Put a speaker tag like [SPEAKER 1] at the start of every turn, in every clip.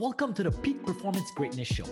[SPEAKER 1] Welcome to the Peak Performance Greatness Show.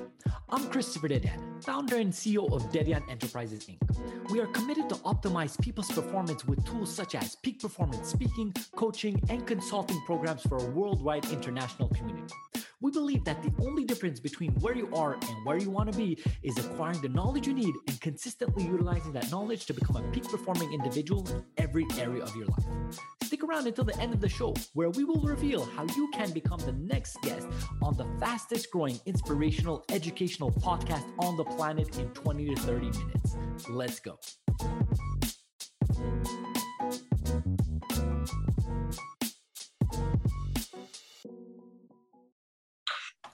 [SPEAKER 1] I'm Christopher Dedeyan, founder and CEO of Dedeyan Enterprises Inc. We are committed to optimize people's performance with tools such as peak performance speaking, coaching, and consulting programs for a worldwide international community. We believe that the only difference between where you are and where you want to be is acquiring the knowledge you need and consistently utilizing that knowledge to become a peak performing individual in every area of your life. Stick around until the end of the show, where we will reveal how you can become the next guest on the fastest growing inspirational educational podcast on the planet in 20 to 30 minutes. Let's go.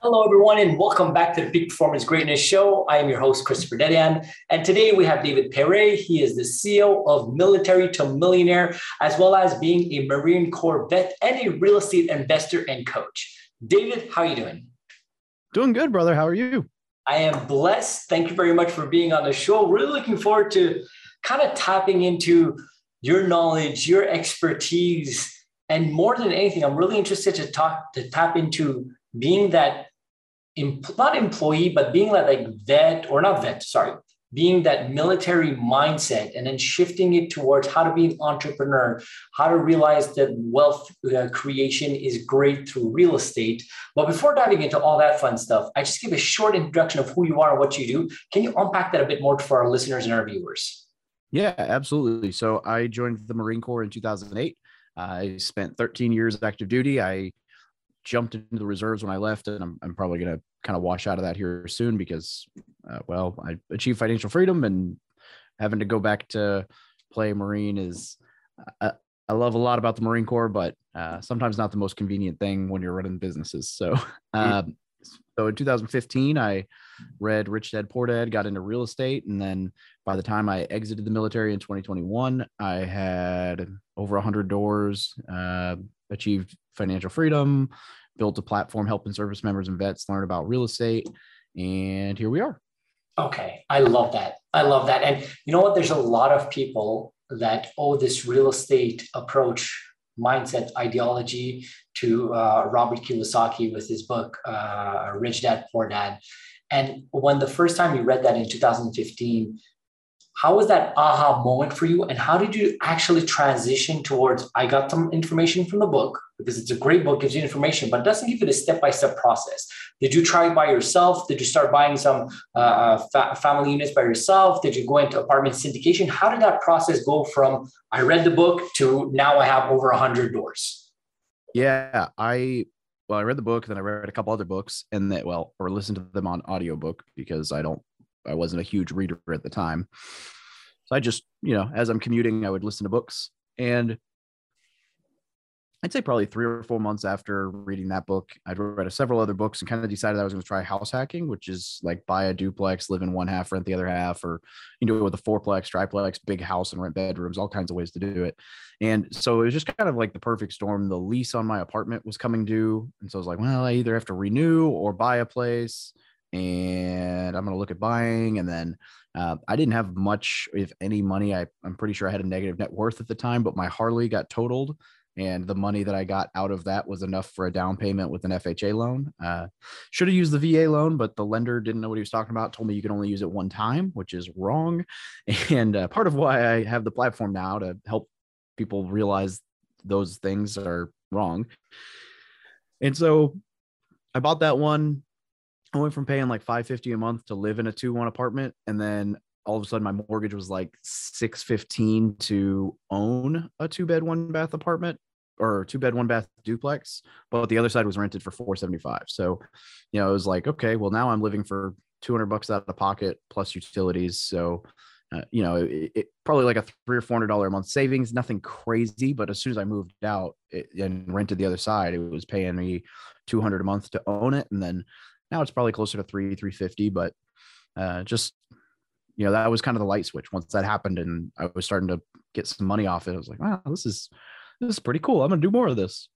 [SPEAKER 1] Hello, everyone, and welcome back to the Peak Performance Greatness Show. I am your host, Christopher Dedeyan, and today we have David Pere. He is the CEO of Military to Millionaire, as well as being a Marine Corps vet and a real estate investor and coach. David, how are you doing?
[SPEAKER 2] Doing good, brother. How are you?
[SPEAKER 1] I am blessed. Thank you very much for being on the show. Really looking forward to kind of tapping into your knowledge, your expertise, and more than anything, I'm really interested to talk to tap into being that not employee, but being that like vet or not vet, sorry, being that military mindset and then shifting it towards how to be an entrepreneur, how to realize that wealth uh, creation is great through real estate. But before diving into all that fun stuff, I just give a short introduction of who you are and what you do. Can you unpack that a bit more for our listeners and our viewers?
[SPEAKER 2] Yeah, absolutely. So I joined the Marine Corps in 2008. I spent 13 years active duty. I jumped into the reserves when I left, and I'm, I'm probably going to kind of wash out of that here soon because, uh, well, I achieved financial freedom and having to go back to play Marine is. Uh, I love a lot about the Marine Corps, but uh, sometimes not the most convenient thing when you're running businesses. So, um, so in 2015, I read Rich Dad Poor Dad, got into real estate, and then by the time I exited the military in 2021, I had over 100 doors, uh, achieved financial freedom, built a platform helping service members and vets learn about real estate. And here we are.
[SPEAKER 1] Okay. I love that. I love that. And you know what? There's a lot of people that owe this real estate approach, mindset, ideology to uh, Robert Kiyosaki with his book, uh, Rich Dad, Poor Dad. And when the first time you read that in 2015, how was that aha moment for you and how did you actually transition towards i got some information from the book because it's a great book gives you information but it doesn't give you the step-by-step process. Did you try it by yourself? Did you start buying some uh, uh, fa- family units by yourself? Did you go into apartment syndication? How did that process go from i read the book to now i have over 100 doors
[SPEAKER 2] yeah i well i read the book then i read a couple other books and that well or listened to them on audiobook because i don't I wasn't a huge reader at the time. So I just, you know, as I'm commuting, I would listen to books. And I'd say probably three or four months after reading that book, I'd read several other books and kind of decided I was going to try house hacking, which is like buy a duplex, live in one half, rent the other half, or you know, with a fourplex, triplex, big house and rent bedrooms, all kinds of ways to do it. And so it was just kind of like the perfect storm. The lease on my apartment was coming due. And so I was like, well, I either have to renew or buy a place and I'm going to look at buying. And then uh, I didn't have much, if any, money. I, I'm pretty sure I had a negative net worth at the time, but my Harley got totaled. And the money that I got out of that was enough for a down payment with an FHA loan. Uh, should have used the VA loan, but the lender didn't know what he was talking about. Told me you can only use it one time, which is wrong. And uh, part of why I have the platform now to help people realize those things are wrong. And so I bought that one, I went from paying like 550 a month to live in a two one apartment and then all of a sudden my mortgage was like 615 to own a two bed one bath apartment or two bed one bath duplex but the other side was rented for 475 so you know it was like okay well now i'm living for 200 bucks out of pocket plus utilities. So uh, you know it, it, probably like a three or four hundred dollar a month savings nothing crazy but as soon as i moved out it, and rented the other side it was paying me 200 a month to own it. And then now it's probably closer to three, 350, but uh, just, you know, that was kind of the light switch. Once that happened and I was starting to get some money off it, I was like, wow, this is, this is pretty cool. I'm going to do more of this.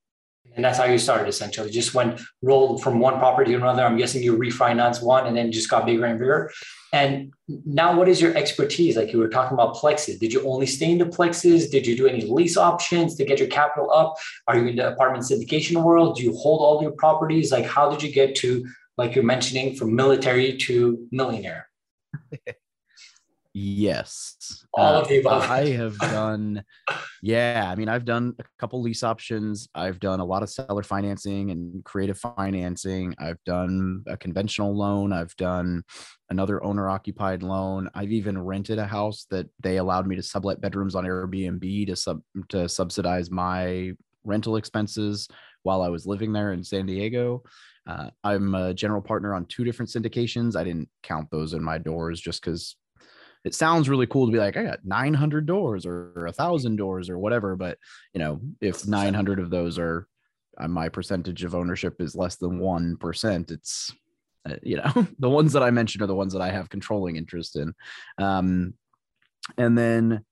[SPEAKER 1] And that's how you started essentially. Just went rolled from one property to another. I'm guessing you refinanced one and then just got bigger and bigger. And now, what is your expertise? Like you were talking about plexes. Did you only stay in the plexes? Did you do any lease options to get your capital up? Are you in the apartment syndication world? Do you hold all your properties? Like, how did you get to, like you're mentioning, from military to millionaire?
[SPEAKER 2] Yes.
[SPEAKER 1] All uh, of the above.
[SPEAKER 2] I have done, yeah. I mean, I've done a couple lease options. I've done a lot of seller financing and creative financing. I've done a conventional loan. I've done another owner occupied loan. I've even rented a house that they allowed me to sublet bedrooms on Airbnb to sub to subsidize my rental expenses while I was living there in San Diego. Uh, I'm a general partner on two different syndications. I didn't count those in my doors just because it sounds really cool to be like, I got 900 doors or a thousand doors or whatever. But you know, if 900 of those are uh, my percentage of ownership is less than 1%, it's, uh, you know, the ones that I mentioned are the ones that I have controlling interest in. Um, and then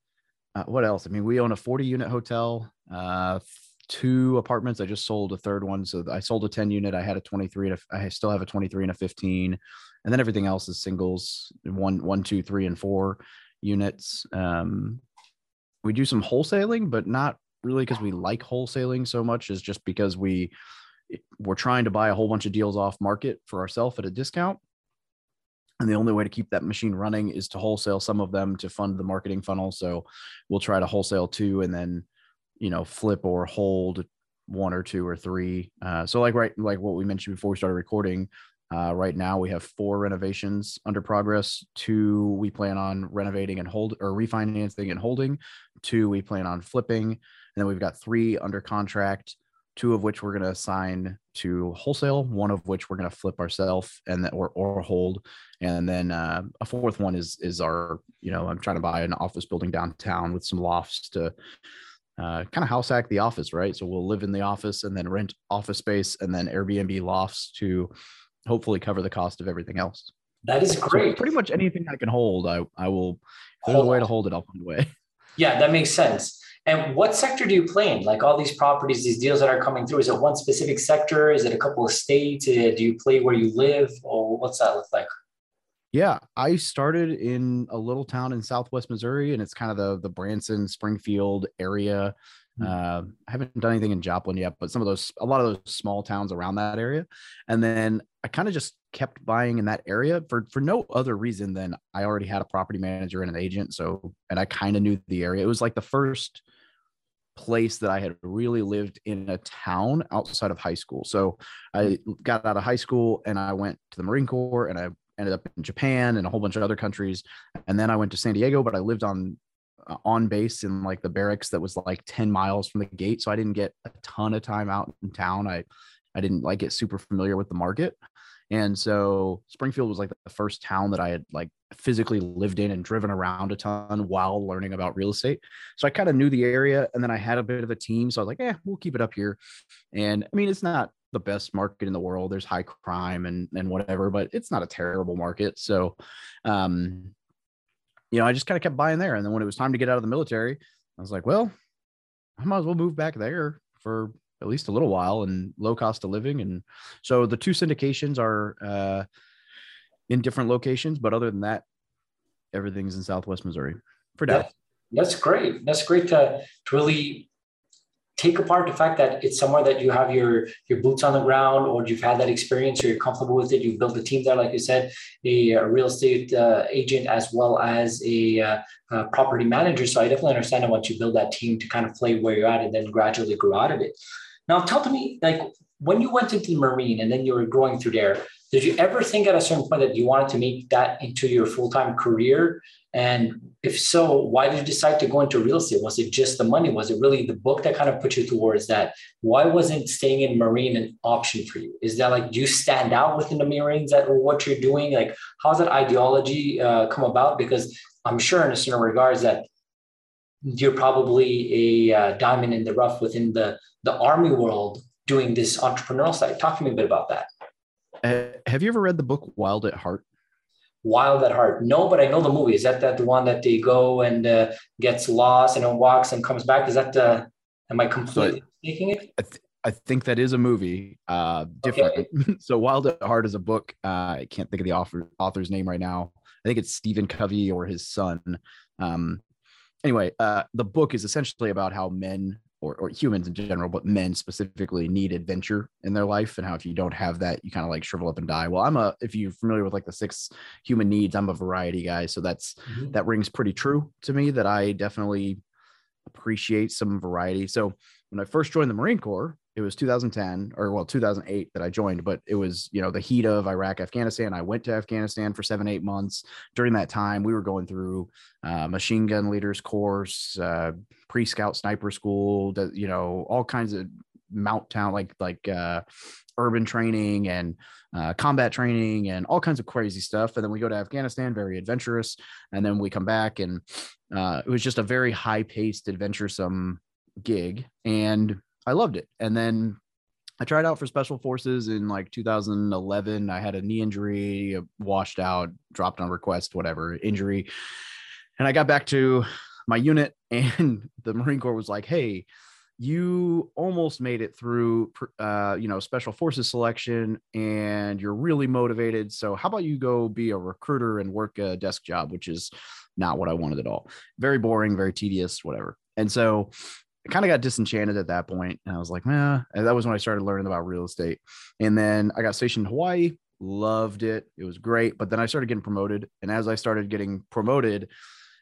[SPEAKER 2] uh, what else? I mean, we own a 40 unit hotel, uh, two apartments. I just sold a third one. So I sold a 10 unit. I had a 23 and a, I still have a 23 and a 15 and then everything else is singles one one two three and four units um, we do some wholesaling but not really because we like wholesaling so much is just because we we're trying to buy a whole bunch of deals off market for ourselves at a discount and the only way to keep that machine running is to wholesale some of them to fund the marketing funnel so we'll try to wholesale two and then you know flip or hold one or two or three uh, so like right like what we mentioned before we started recording uh, right now, we have four renovations under progress. Two we plan on renovating and hold or refinancing and holding. Two we plan on flipping, and then we've got three under contract. Two of which we're going to assign to wholesale. One of which we're going to flip ourselves and then or or hold. And then uh, a fourth one is is our you know I'm trying to buy an office building downtown with some lofts to uh, kind of house hack the office, right? So we'll live in the office and then rent office space and then Airbnb lofts to hopefully cover the cost of everything else.
[SPEAKER 1] That is great.
[SPEAKER 2] So pretty much anything I can hold, I, I will. If there's a way to hold it, I'll find a way.
[SPEAKER 1] Yeah, that makes sense. And what sector do you play in? Like all these properties, these deals that are coming through, is it one specific sector? Is it a couple of states? Uh, do you play where you live, or what's that look like?
[SPEAKER 2] Yeah, I started in a little town in Southwest Missouri, and it's kind of the the Branson Springfield area. Mm. Uh, I haven't done anything in Joplin yet, but some of those, a lot of those small towns around that area. And then I kind of just kept buying in that area for for no other reason than I already had a property manager and an agent. So, and I kind of knew the area. It was like the first place that I had really lived in a town outside of high school. So I got out of high school and I went to the Marine Corps and I ended up in Japan and a whole bunch of other countries. And then I went to San Diego, but I lived on uh, on base in like the barracks that was like 10 miles from the gate. So I didn't get a ton of time out in town. I, I didn't like get super familiar with the market. And so Springfield was like the first town that I had like physically lived in and driven around a ton while learning about real estate. So I kind of knew the area and then I had a bit of a team. So I was like, yeah, we'll keep it up here. And I mean, it's not the best market in the world. There's high crime and, and whatever, but it's not a terrible market. So, um, you know, I just kind of kept buying there. And then when it was time to get out of the military, I was like, well, I might as well move back there for at least a little while and low cost of living. And so the two syndications are uh, in different locations, but other than that, everything's in Southwest Missouri for now.
[SPEAKER 1] that's great. That's great to, to really take apart the fact that it's somewhere that you have your your boots on the ground or you've had that experience or you're comfortable with it you've built a team there like you said a, a real estate uh, agent as well as a, uh, a, property manager. So i definitely understand once you build that team to kind of play where you're at and then gradually grow out of it. Now tell me like when you went into the marine and then you were growing through there did you ever think at a certain point that you wanted to make that into your full-time career and if so, why did you decide to go into real estate? Was it just the money? Was it really the book that kind of put you towards that? Why wasn't staying in Marine an option for you? Is that like, do you stand out within the Marines at what you're doing? Like, how's that ideology uh, come about? Because I'm sure in a certain regards that you're probably a uh, diamond in the rough within the, the army world doing this entrepreneurial side. Talk to me a bit about that.
[SPEAKER 2] Uh, have you ever read the book Wild at Heart?
[SPEAKER 1] Wild at Heart. No, but I know the movie. Is that that the one that they go and uh, gets lost and then walks and comes back? Is that the? Am I completely so, it?
[SPEAKER 2] I, th- I think that is a movie. Uh, different. Okay. so Wild at Heart is a book. Uh, I can't think of the author author's name right now. I think it's Stephen Covey or his son. Um, anyway, uh, the book is essentially about how men or, or humans in general, but men specifically need adventure in their life and how if you don't have that, you kind of like shrivel up and die. Well, I'm a, if you're familiar with like the six human needs, I'm a variety guy. So that's, mm-hmm. that rings pretty true to me that I definitely appreciate some variety. So when I first joined the Marine Corps, it was 2010 or well 2008 that i joined but it was you know the heat of iraq afghanistan. I went to afghanistan for seven eight months. During that time we were going through uh, machine gun leaders course uh, pre-scout sniper school you know all kinds of MOUT town like like uh, urban training and uh, combat training and all kinds of crazy stuff. And then we go to afghanistan very adventurous. And then we come back and uh, it was just a very high paced adventuresome gig. And I loved it. And then I tried out for special forces in like 2011. I had a knee injury, washed out, dropped on request, whatever injury. And I got back to my unit, and the Marine Corps was like, hey, you almost made it through uh, you know special forces selection and you're really motivated so how about you go be a recruiter and work a desk job which is not what i wanted at all very boring very tedious whatever and so I kind of got disenchanted at that point, and I was like, man, that was when I started learning about real estate. And then I got stationed in Hawaii, loved it. It was great. But then I started getting promoted. And as I started getting promoted,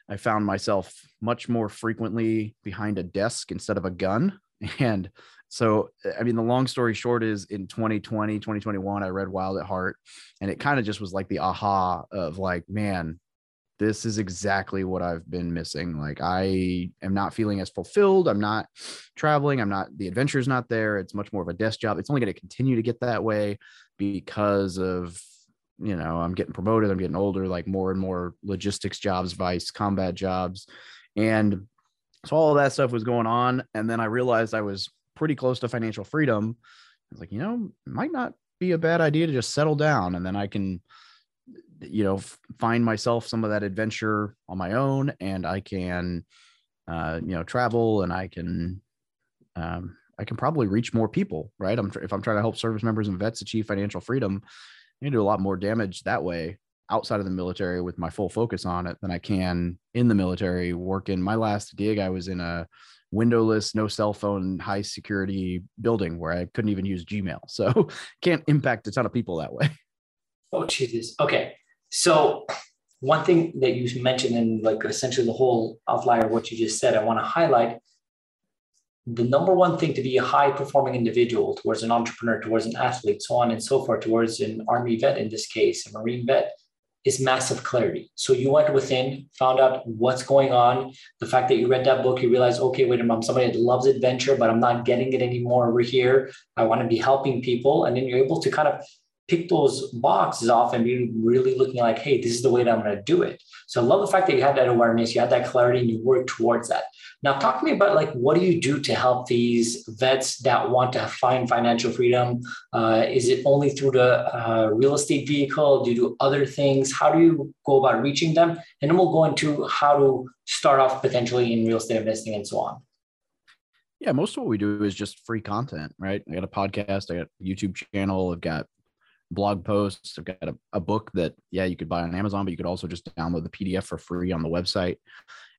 [SPEAKER 2] I found myself much more frequently behind a desk instead of a gun. And so, I mean, the long story short is in 2020, 2021, I read Wild at Heart, and it kind of just was like the aha of like, man, this is exactly what I've been missing. Like I am not feeling as fulfilled. I'm not traveling. I'm not the adventure's not there. It's much more of a desk job. It's only going to continue to get that way because of you know, I'm getting promoted, I'm getting older, like more and more logistics jobs, vice combat jobs. And so all that stuff was going on. And then I realized I was pretty close to financial freedom. I was like, you know, might not be a bad idea to just settle down and then I can you know find myself some of that adventure on my own and i can uh, you know travel and i can um, i can probably reach more people right? I'm if i'm trying to help service members and vets achieve financial freedom i can do a lot more damage that way outside of the military with my full focus on it than i can in the military working. My last gig i was in a windowless no cell phone high security building where i couldn't even use gmail. So can't impact a ton of people that way
[SPEAKER 1] oh jesus okay so one thing that you mentioned in like essentially the whole outlier of what you just said, I want to highlight the number one thing to be a high performing individual towards an entrepreneur, towards an athlete, so on and so forth, towards an army vet in this case, a marine vet, is massive clarity. So you went within, found out what's going on. The fact that you read that book, you realize, okay, wait a minute, I'm somebody that loves adventure, but I'm not getting it anymore over here. I want to be helping people. And then you're able to kind of pick those boxes off and be really looking like, hey, this is the way that I'm going to do it. So I love the fact that you had that awareness, you had that clarity, and you work towards that. Now, talk to me about like what do you do to help these vets that want to find financial freedom? Uh, is it only through the uh, real estate vehicle? Do you do other things? How do you go about reaching them? And then we'll go into how to start off potentially in real estate investing and so on.
[SPEAKER 2] Yeah, most of what we do is just free content, right? I got a podcast, I got a YouTube channel, I've got blog posts. I've got a, a, book that, yeah, you could buy on Amazon, but you could also just download the PDF for free on the website.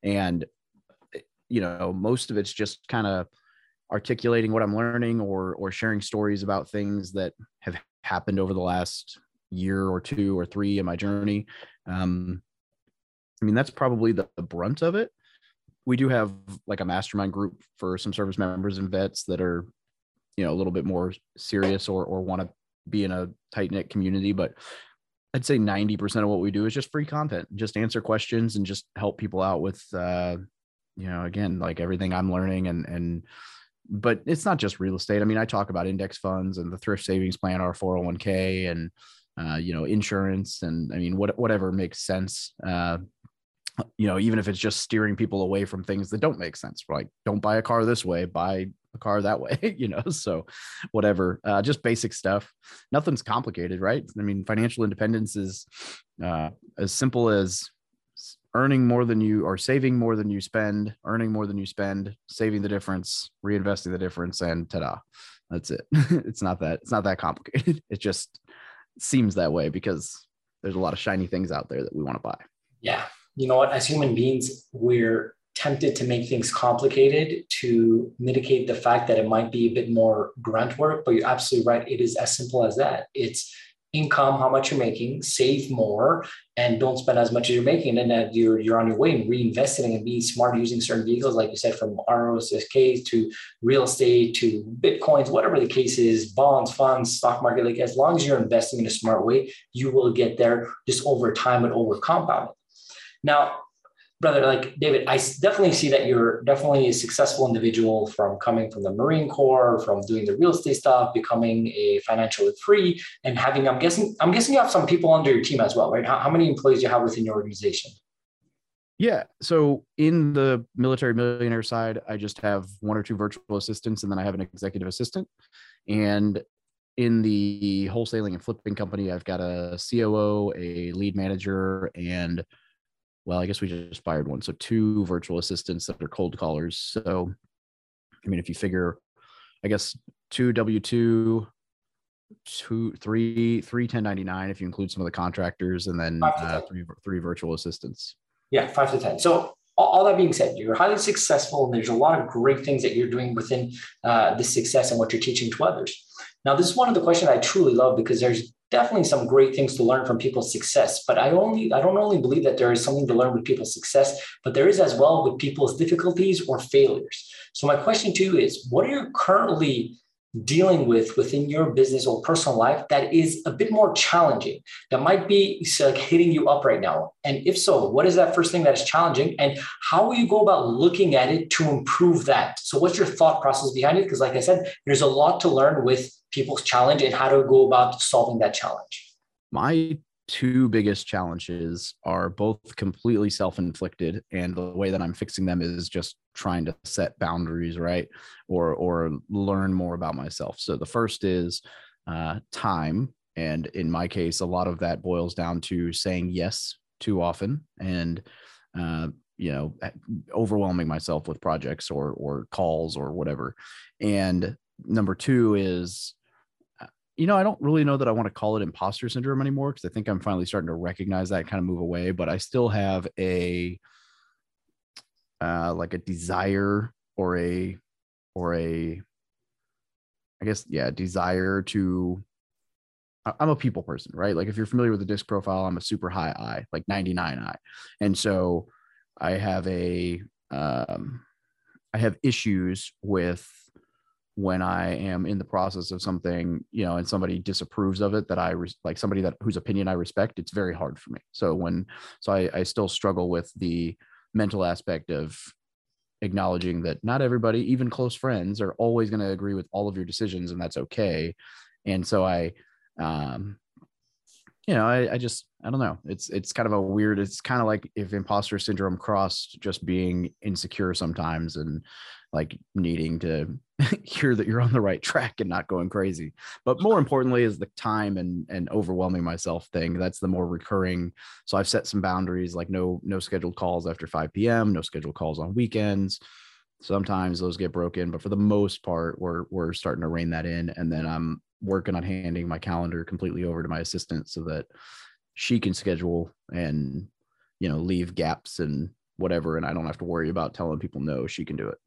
[SPEAKER 2] And, eh, you know, most of it's just kind of articulating what I'm learning or, or sharing stories about things that have happened over the last year or two or three in my journey. Um, I mean, that's probably the, the brunt of it. We do have like a mastermind group for some service members and vets that are, you know, a little bit more serious or, or want to be in a tight knit community, but I'd say 90% of what we do is just free content, just answer questions and just help people out with, uh, you know, again, like everything I'm learning and, and, but it's not just real estate. I mean, I talk about index funds and the thrift savings plan, our 401k and, uh, you know, insurance and I mean, what, whatever makes sense. Uh, you know, even if it's just steering people away from things that don't make sense, like don't buy a car this way, buy a car that way, you know. So, whatever, uh, just basic stuff. Nothing's complicated, right? I mean, financial independence is uh, as simple as earning more than you or saving more than you spend, earning more than you spend, saving the difference, reinvesting the difference, and ta-da. That's it. it's not that it's not that complicated. It just seems that way because there's a lot of shiny things out there that we want to buy.
[SPEAKER 1] Yeah. You know what? As human beings, we're tempted to make things complicated to mitigate the fact that it might be a bit more grunt work, but you're absolutely right. It is as simple as that. It's income, how much you're making, save more, and don't spend as much as you're making. And then you're you're on your way and reinvesting and being smart using certain vehicles, like you said, from ROSK to real estate to bitcoins, whatever the case is, bonds, funds, stock market. Like as long as you're investing in a smart way, you will get there just over time and over compounding. Now, brother, like David, I definitely see that you're definitely a successful individual from coming from the Marine Corps, from doing the real estate stuff, becoming a financially free, and having. I'm guessing. I'm guessing you have some people under your team as well, right? How, how many employees do you have within your organization?
[SPEAKER 2] Yeah. So in the military millionaire side, I just have one or two virtual assistants, and then I have an executive assistant. And in the wholesaling and flipping company, I've got a COO, a lead manager, and well, I guess we just fired one. So two virtual assistants that are cold callers. So, I mean, if you figure, I guess two W two, two, three, three 1099 if you include some of the contractors, and then uh, three three virtual assistants.
[SPEAKER 1] Yeah, five to ten. So all that being said, you're highly successful, and there's a lot of great things that you're doing within uh, this success and what you're teaching to others. Now, this is one of the questions I truly love because there's definitely some great things to learn from people's success but i only i don't only believe that there is something to learn with people's success but there is as well with people's difficulties or failures. So my question to you is what are you currently dealing with within your business or personal life that is a bit more challenging that might be hitting you up right now. And if so what is that first thing that is challenging? And how will you go about looking at it to improve that? So what's your thought process behind it? Because like i said there's a lot to learn with people's challenge and how to go about solving that challenge?
[SPEAKER 2] My two biggest challenges are both completely self-inflicted and the way that i'm fixing them is just trying to set boundaries right? Or or learn more about myself. So the first is uh, time. And in my case a lot of that boils down to saying yes too often and uh, you know overwhelming myself with projects or or calls or whatever. And number two is you know, I don't really know that I want to call it imposter syndrome anymore because I think I'm finally starting to recognize that kind of move away. But I still have a uh, like a desire or a or a I guess yeah desire to. I'm a people person, right? Like if you're familiar with the disc profile, I'm a super high I, like 99 I, and so I have a um, I have issues with when I am in the process of something, you know, and somebody disapproves of it that I res- like somebody that whose opinion I respect, it's very hard for me. So when, so I, I still struggle with the mental aspect of acknowledging that not everybody, even close friends, are always going to agree with all of your decisions, and that's okay. And so I, um, you know, I, I just I don't know. It's it's kind of a weird. It's kind of like if imposter syndrome crossed just being insecure sometimes and like needing to hear that you're on the right track and not going crazy. But more importantly is the time and and overwhelming myself thing. That's the more recurring. So I've set some boundaries like no no scheduled calls after 5 p.m., no scheduled calls on weekends. Sometimes those get broken, but for the most part, we're we're starting to rein that in. And then I'm working on handing my calendar completely over to my assistant so that she can schedule and you know leave gaps and whatever and i don't have to worry about telling people no she can do it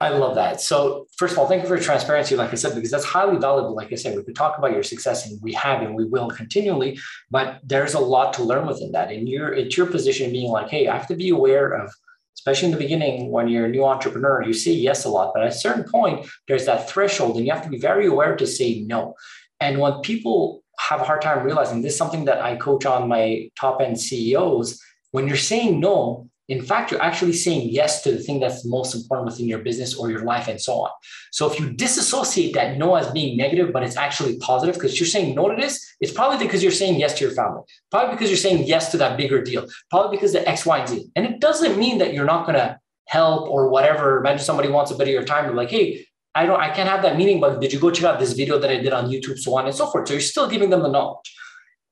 [SPEAKER 1] i love that. So first of all thank you for your transparency like i said because that's highly valuable. Like i said we could talk about your success and we have and we will continually but there's a lot to learn within that. And you're it's your position being like hey i have to be aware of especially in the beginning when you're a new entrepreneur, you say yes a lot, but at a certain point, there's that threshold and you have to be very aware to say no. And when people have a hard time realizing this is something that I coach on my top end CEOs, when you're saying no, in fact, you're actually saying yes to the thing that's most important within your business or your life and so on. So if you disassociate that no as being negative, but it's actually positive because you're saying no to this, it's probably because you're saying yes to your family, probably because you're saying yes to that bigger deal, probably because the X, Y, and Z. And it doesn't mean that you're not going to help or whatever. Imagine somebody wants a bit of your time. You're like, hey, I don't, I can't have that meeting, but did you go check out this video that I did on YouTube, so on and so forth. So you're still giving them the knowledge.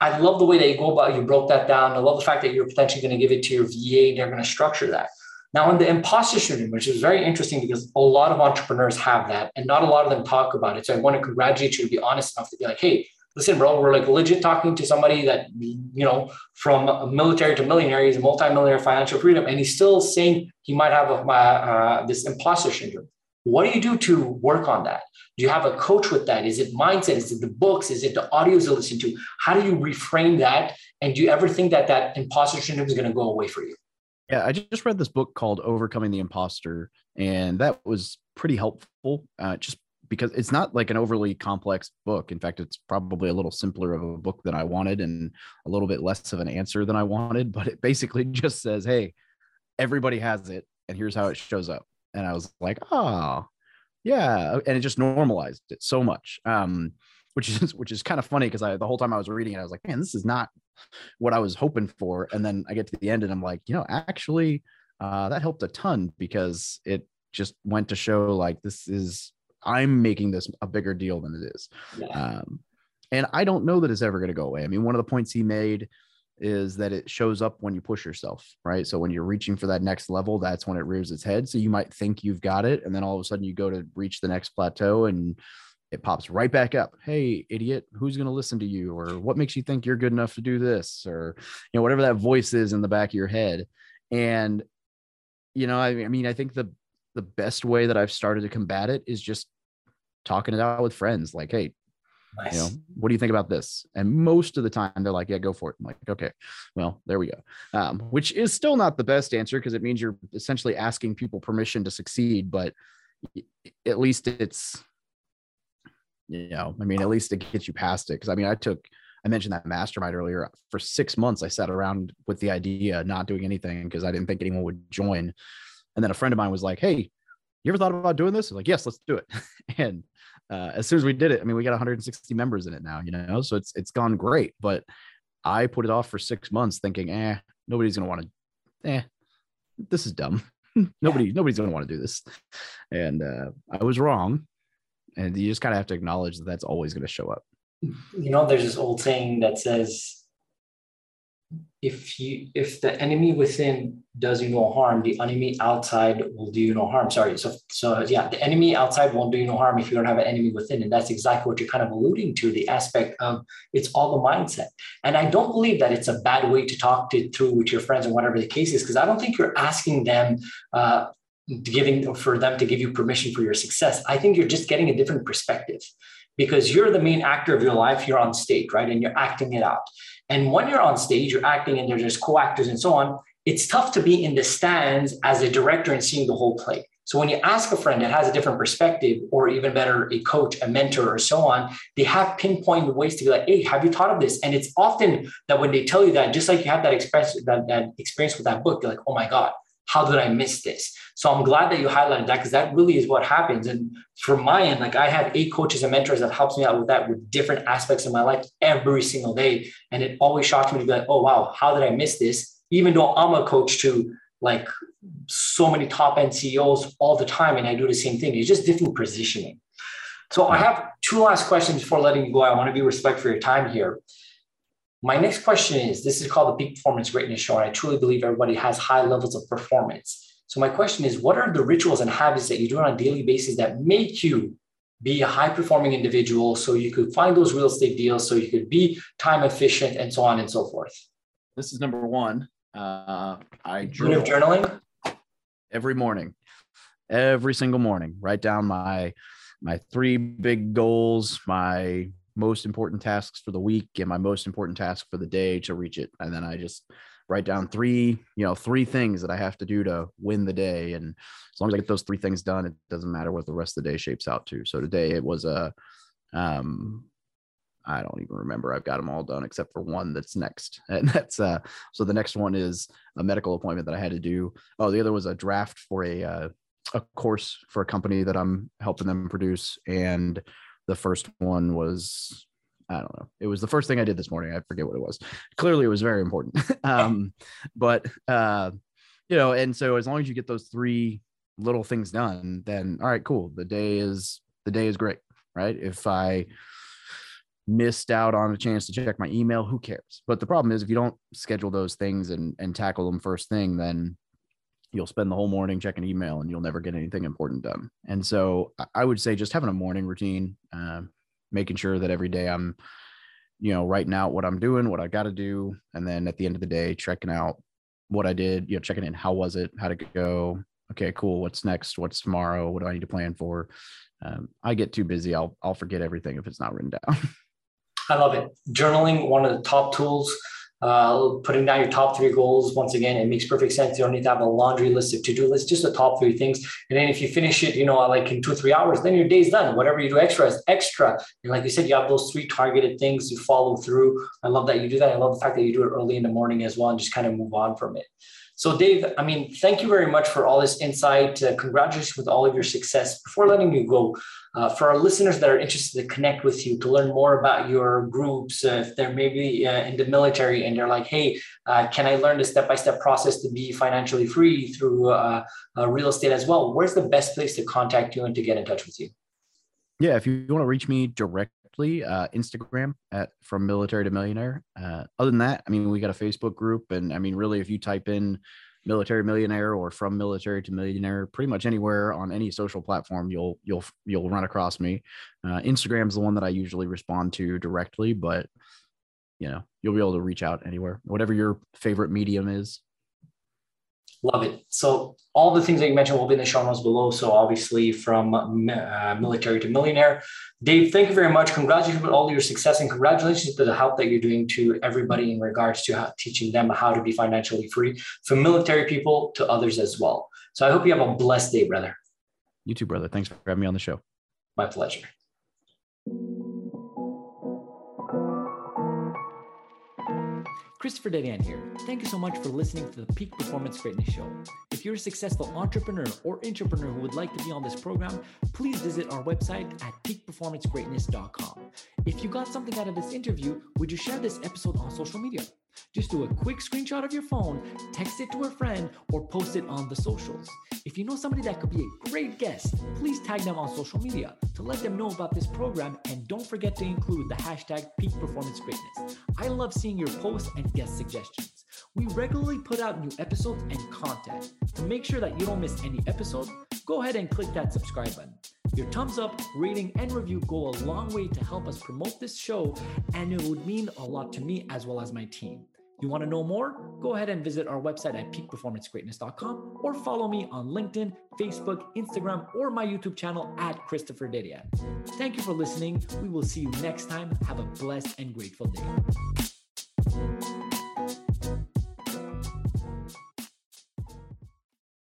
[SPEAKER 1] I love the way that you go about you broke that down. I love the fact that you're potentially going to give it to your VA. They're going to structure that. Now, in the imposter syndrome, which is very interesting because a lot of entrepreneurs have that, and not a lot of them talk about it. So I want to congratulate you to be honest enough to be like, hey, listen, bro, we're like legit talking to somebody that, you know, from military to millionaire, he's a multi-millionaire financial freedom, and he's still saying he might have a, uh, this imposter syndrome. What do you do to work on that? Do you have a coach with that? Is it mindset? Is it the books? Is it the audios you listen to? How do you reframe that? And do you ever think that that imposter syndrome is going to go away for you?
[SPEAKER 2] Yeah, I just read this book called Overcoming the Imposter, and that was pretty helpful. Uh, just because it's not like an overly complex book. In fact, it's probably a little simpler of a book than I wanted and a little bit less of an answer than I wanted. But it basically just says, hey, everybody has it, and here's how it shows up. And I was like, oh, yeah. And it just normalized it so much. Um, which is which is kind of funny because I the whole time I was reading it, I was like, man, this is not what I was hoping for. And then I get to the end and I'm like, you know, actually, uh, that helped a ton because it just went to show like this is I'm making this a bigger deal than it is. Yeah. Um, and I don't know that it's ever going to go away. I mean, one of the points he made is that it shows up when you push yourself, right? So when you're reaching for that next level, that's when it rears its head. So you might think you've got it, and then all of a sudden you go to reach the next plateau and it pops right back up. Hey, idiot, who's going to listen to you? Or what makes you think you're good enough to do this? Or, you know, whatever that voice is in the back of your head. And, you know, I, I mean, I think the, the best way that I've started to combat it is just talking it out with friends. Like, hey, nice. you know, what do you think about this? And most of the time they're like, yeah, go for it. I'm like, okay, well, there we go. Um, which is still not the best answer because it means you're essentially asking people permission to succeed, but at least it's you know, I mean, at least it gets you past it. Cause I mean, I took, I mentioned that mastermind earlier. For six months, I sat around with the idea, not doing anything because I didn't think anyone would join. And then a friend of mine was like, Hey, you ever thought about doing this? I was like, yes, let's do it. and uh, as soon as we did it, I mean, we got 160 members in it now, you know, so it's it's gone great. But I put it off for six months, thinking, eh, nobody's gonna want to. Eh, this is dumb. Nobody, nobody's gonna want to do this. And uh, I was wrong and you just kind of have to acknowledge that that's always going to show up
[SPEAKER 1] you know there's this old saying that says if you if the enemy within does you no harm the enemy outside will do you no harm sorry so so yeah the enemy outside won't do you no harm if you don't have an enemy within and that's exactly what you're kind of alluding to the aspect of it's all the mindset and i don't believe that it's a bad way to talk to through with your friends and whatever the case is because i don't think you're asking them uh, giving for them to give you permission for your success. I think you're just getting a different perspective because you're the main actor of your life. You're on stage, right? And you're acting it out. And when you're on stage, you're acting and there's just co-actors and so on. It's tough to be in the stands as a director and seeing the whole play. So when you ask a friend that has a different perspective, or even better, a coach, a mentor, or so on, they have pinpoint ways to be like, "Hey, have you thought of this?" And it's often that when they tell you that, just like you have that experience, that, that experience with that book, you're like, "Oh my god, how did I miss this?" So I'm glad that you highlighted that because that really is what happens. And from my end, like I have eight coaches and mentors that helps me out with that with different aspects of my life every single day. And it always shocks me to be like, oh wow, how did I miss this? Even though I'm a coach to like so many top end CEOs all the time, and I do the same thing. It's just different positioning. So I have two last questions before letting you go. I want to be respectful for your time here. My next question is this is called the Peak Performance Greatness Show. And I truly believe everybody has high levels of performance. So my question is, what are the rituals and habits that you do on a daily basis that make you be a high performing individual so you could find those real estate deals, so you could be time efficient and so on and so forth?
[SPEAKER 2] This is number one. Uh, I
[SPEAKER 1] journal journaling
[SPEAKER 2] every morning, every single morning. Write down my my three big goals, my most important tasks for the week, and my most important task for the day to reach it, and then I just write down three, you know, three things that I have to do to win the day. And as long as I get those three things done, it doesn't matter what the rest of the day shapes out to. So today it was a, um, I don't even remember. I've got them all done except for one that's next. And that's uh so the next one is a medical appointment that I had to do. Oh, the other was a draft for a uh, a course for a company that I'm helping them produce. And the first one was I don't know. It was the first thing I did this morning. I forget what it was. Clearly, it was very important. um, but uh, you know, and so as long as you get those three little things done, then all right, cool. The day is the day is great, right? If I missed out on a chance to check my email, who cares? But the problem is if you don't schedule those things and and tackle them first thing, then you'll spend the whole morning checking email and you'll never get anything important done. And so I would say just having a morning routine, uh, making sure that every day I'm, you know, writing out what I'm doing, what I got to do, and then at the end of the day, checking out what I did, you know, checking in how was it, how did it go, okay, cool, what's next, what's tomorrow, what do I need to plan for. Um, I get too busy, I'll I'll forget everything if it's not written down.
[SPEAKER 1] I love it. Journaling, one of the top tools. Uh, putting down your top three goals. Once again, it makes perfect sense. You don't need to have a laundry list of to-do list, just the top three things. And then if you finish it, you know, like in two three hours, then your day's done. Whatever you do extra is extra. And like you said, you have those three targeted things you follow through. I love that you do that. I love the fact that you do it early in the morning as well and just kind of move on from it. So, Dave, I mean, thank you very much for all this insight. Uh, congratulations with all of your success. Before letting you go, uh, for our listeners that are interested to connect with you, to learn more about your groups, uh, if they're maybe uh, in the military and they're like, hey, uh, can I learn the step by step process to be financially free through uh, real estate as well? Where's the best place to contact you and to get in touch with you?
[SPEAKER 2] Yeah, if you want to reach me directly, uh, Instagram at from military to millionaire. Uh, other than that, I mean, we got a Facebook group, and I mean, really, if you type in military millionaire or from military to millionaire, pretty much anywhere on any social platform, you'll you'll you'll run across me. Uh, Instagram is the one that I usually respond to directly, but you know, you'll be able to reach out anywhere, whatever your favorite medium is.
[SPEAKER 1] Love it. So all the things that you mentioned will be in the show notes below. So obviously from uh, military to millionaire. Dave, thank you very much. Congratulations with all your success and congratulations to the help that you're doing to everybody in regards to how, teaching them how to be financially free from military people to others as well. So I hope you have a blessed day, brother.
[SPEAKER 2] You too, brother. Thanks for having me on the show.
[SPEAKER 1] My pleasure. Christopher Dedeyan here. Thank you so much for listening to the Peak Performance Greatness Show. If you're a successful entrepreneur or entrepreneur who would like to be on this program, please visit our website at peakperformancegreatness.com. If you got something out of this interview, would you share this episode on social media? Just do a quick screenshot of your phone, text it to a friend, or post it on the socials. If you know somebody that could be a great guest, please tag them on social media to let them know about this program and don't forget to include the hashtag peak performance greatness. I love seeing your posts and guest suggestions. We regularly put out new episodes and content. To make sure that you don't miss any episode, go ahead and click that subscribe button. Your thumbs up, rating, and review go a long way to help us promote this show, and it would mean a lot to me as well as my team. You want to know more? Go ahead and visit our website at peakperformancegreatness.com or follow me on LinkedIn, Facebook, Instagram, or my YouTube channel at Christopher Dedeyan. Thank you for listening. We will see you next time. Have a blessed and grateful day.